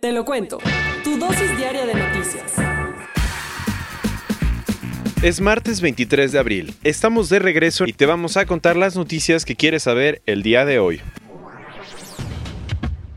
Te lo cuento. Tu dosis diaria de noticias. Es martes 23 de abril. Estamos de regreso y te vamos a contar las noticias que quieres saber el día de hoy.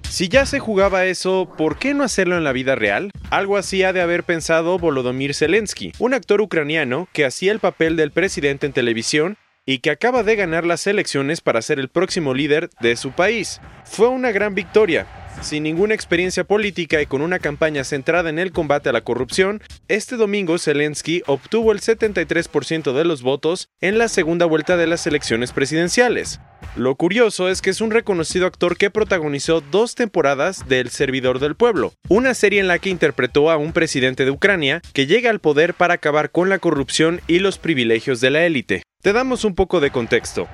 Si ya se jugaba eso, ¿por qué no hacerlo en la vida real? Algo así ha de haber pensado Volodymyr Zelensky, un actor ucraniano que hacía el papel del presidente en televisión y que acaba de ganar las elecciones para ser el próximo líder de su país. Fue una gran victoria, sin ninguna experiencia política y con una campaña centrada en el combate a la corrupción, este domingo Zelensky obtuvo el 73% de los votos en la segunda vuelta de las elecciones presidenciales. Lo curioso es que es un reconocido actor que protagonizó dos temporadas de El Servidor del Pueblo, una serie en la que interpretó a un presidente de Ucrania que llega al poder para acabar con la corrupción y los privilegios de la élite. Te damos un poco de contexto.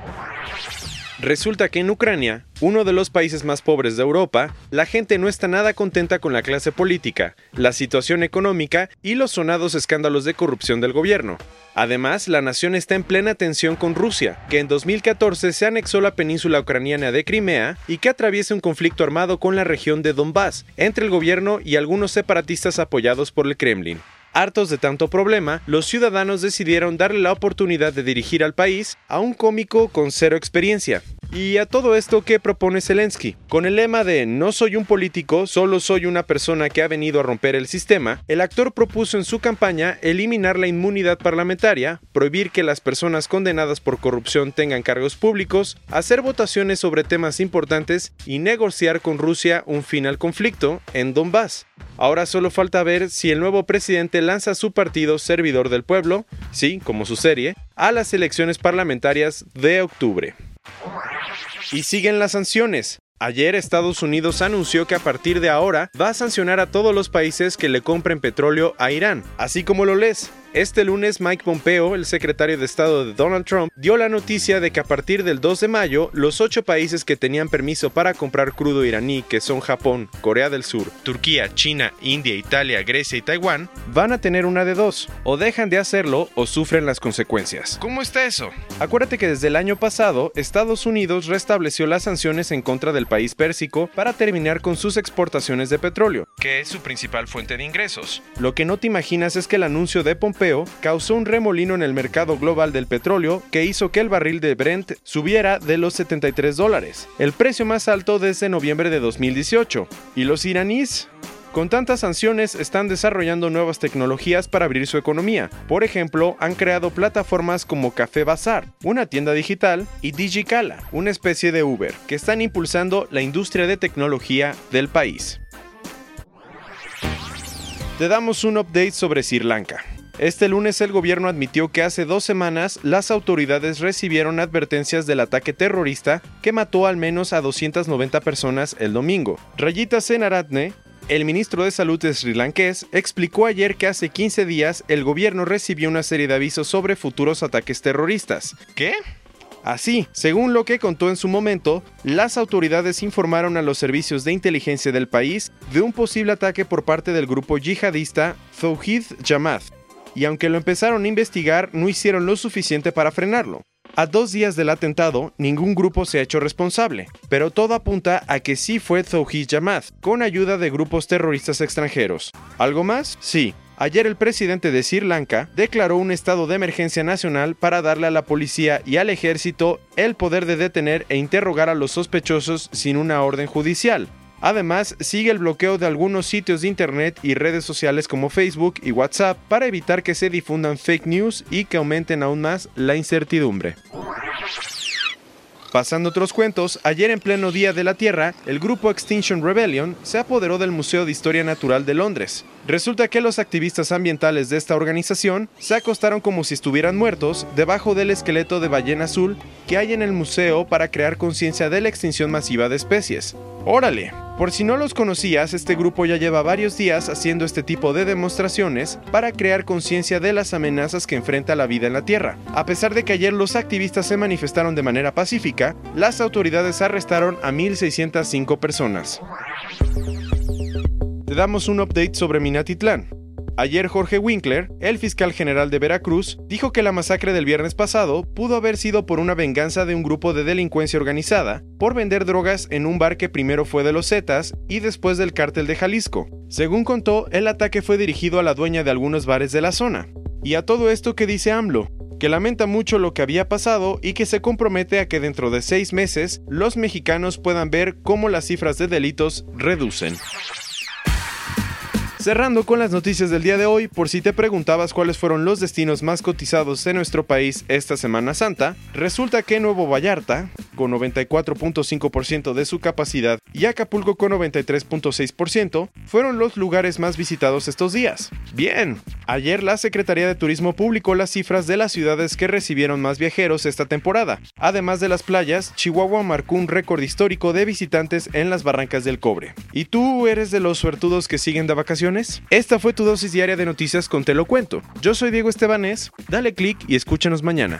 Resulta que en Ucrania, uno de los países más pobres de Europa, la gente no está nada contenta con la clase política, la situación económica y los sonados escándalos de corrupción del gobierno. Además, la nación está en plena tensión con Rusia, que en 2014 se anexó la península ucraniana de Crimea y que atraviesa un conflicto armado con la región de Donbass, entre el gobierno y algunos separatistas apoyados por el Kremlin. Hartos de tanto problema, los ciudadanos decidieron darle la oportunidad de dirigir al país a un cómico con cero experiencia. Y a todo esto, ¿qué propone Zelensky? Con el lema de No soy un político, solo soy una persona que ha venido a romper el sistema, el actor propuso en su campaña eliminar la inmunidad parlamentaria, prohibir que las personas condenadas por corrupción tengan cargos públicos, hacer votaciones sobre temas importantes y negociar con Rusia un fin al conflicto en Donbass. Ahora solo falta ver si el nuevo presidente lanza su partido Servidor del Pueblo, sí, como su serie, a las elecciones parlamentarias de octubre. Y siguen las sanciones. Ayer Estados Unidos anunció que a partir de ahora va a sancionar a todos los países que le compren petróleo a Irán, así como lo lees. Este lunes Mike Pompeo, el secretario de Estado de Donald Trump, dio la noticia de que a partir del 2 de mayo, los ocho países que tenían permiso para comprar crudo iraní, que son Japón, Corea del Sur, Turquía, China, India, Italia, Grecia y Taiwán, van a tener una de dos, o dejan de hacerlo o sufren las consecuencias. ¿Cómo está eso? Acuérdate que desde el año pasado, Estados Unidos restableció las sanciones en contra del país pérsico para terminar con sus exportaciones de petróleo, que es su principal fuente de ingresos. Lo que no te imaginas es que el anuncio de Pompeo causó un remolino en el mercado global del petróleo que hizo que el barril de Brent subiera de los 73 dólares, el precio más alto desde noviembre de 2018. ¿Y los iraníes? Con tantas sanciones están desarrollando nuevas tecnologías para abrir su economía. Por ejemplo, han creado plataformas como Café Bazar, una tienda digital, y Digicala, una especie de Uber, que están impulsando la industria de tecnología del país. Te damos un update sobre Sri Lanka. Este lunes el gobierno admitió que hace dos semanas las autoridades recibieron advertencias del ataque terrorista que mató al menos a 290 personas el domingo. Rayita Senaratne, el ministro de Salud de Sri Lankés, explicó ayer que hace 15 días el gobierno recibió una serie de avisos sobre futuros ataques terroristas. ¿Qué? Así, según lo que contó en su momento, las autoridades informaron a los servicios de inteligencia del país de un posible ataque por parte del grupo yihadista Tawhid Jamaat, y aunque lo empezaron a investigar, no hicieron lo suficiente para frenarlo. A dos días del atentado, ningún grupo se ha hecho responsable, pero todo apunta a que sí fue Tawhid Jamaat, con ayuda de grupos terroristas extranjeros. ¿Algo más? Sí. Ayer el presidente de Sri Lanka declaró un estado de emergencia nacional para darle a la policía y al ejército el poder de detener e interrogar a los sospechosos sin una orden judicial. Además, sigue el bloqueo de algunos sitios de internet y redes sociales como Facebook y WhatsApp para evitar que se difundan fake news y que aumenten aún más la incertidumbre. Pasando otros cuentos, ayer en pleno Día de la Tierra, el grupo Extinction Rebellion se apoderó del Museo de Historia Natural de Londres. Resulta que los activistas ambientales de esta organización se acostaron como si estuvieran muertos debajo del esqueleto de ballena azul que hay en el museo para crear conciencia de la extinción masiva de especies. ¡Órale! Por si no los conocías, este grupo ya lleva varios días haciendo este tipo de demostraciones para crear conciencia de las amenazas que enfrenta la vida en la Tierra. A pesar de que ayer los activistas se manifestaron de manera pacífica, las autoridades arrestaron a 1.605 personas. Te damos un update sobre Minatitlán. Ayer Jorge Winkler, el fiscal general de Veracruz, dijo que la masacre del viernes pasado pudo haber sido por una venganza de un grupo de delincuencia organizada por vender drogas en un bar que primero fue de los Zetas y después del cártel de Jalisco. Según contó, el ataque fue dirigido a la dueña de algunos bares de la zona. Y a todo esto que dice AMLO, que lamenta mucho lo que había pasado y que se compromete a que dentro de seis meses los mexicanos puedan ver cómo las cifras de delitos reducen. Cerrando con las noticias del día de hoy, por si te preguntabas cuáles fueron los destinos más cotizados en nuestro país esta Semana Santa, resulta que Nuevo Vallarta, con 94.5% de su capacidad, y Acapulco con 93.6%, fueron los lugares más visitados estos días. Bien, ayer la Secretaría de Turismo publicó las cifras de las ciudades que recibieron más viajeros esta temporada. Además de las playas, Chihuahua marcó un récord histórico de visitantes en las barrancas del cobre. ¿Y tú eres de los suertudos que siguen de vacaciones? Esta fue tu dosis diaria de noticias con Te lo cuento. Yo soy Diego Estebanés, dale click y escúchanos mañana.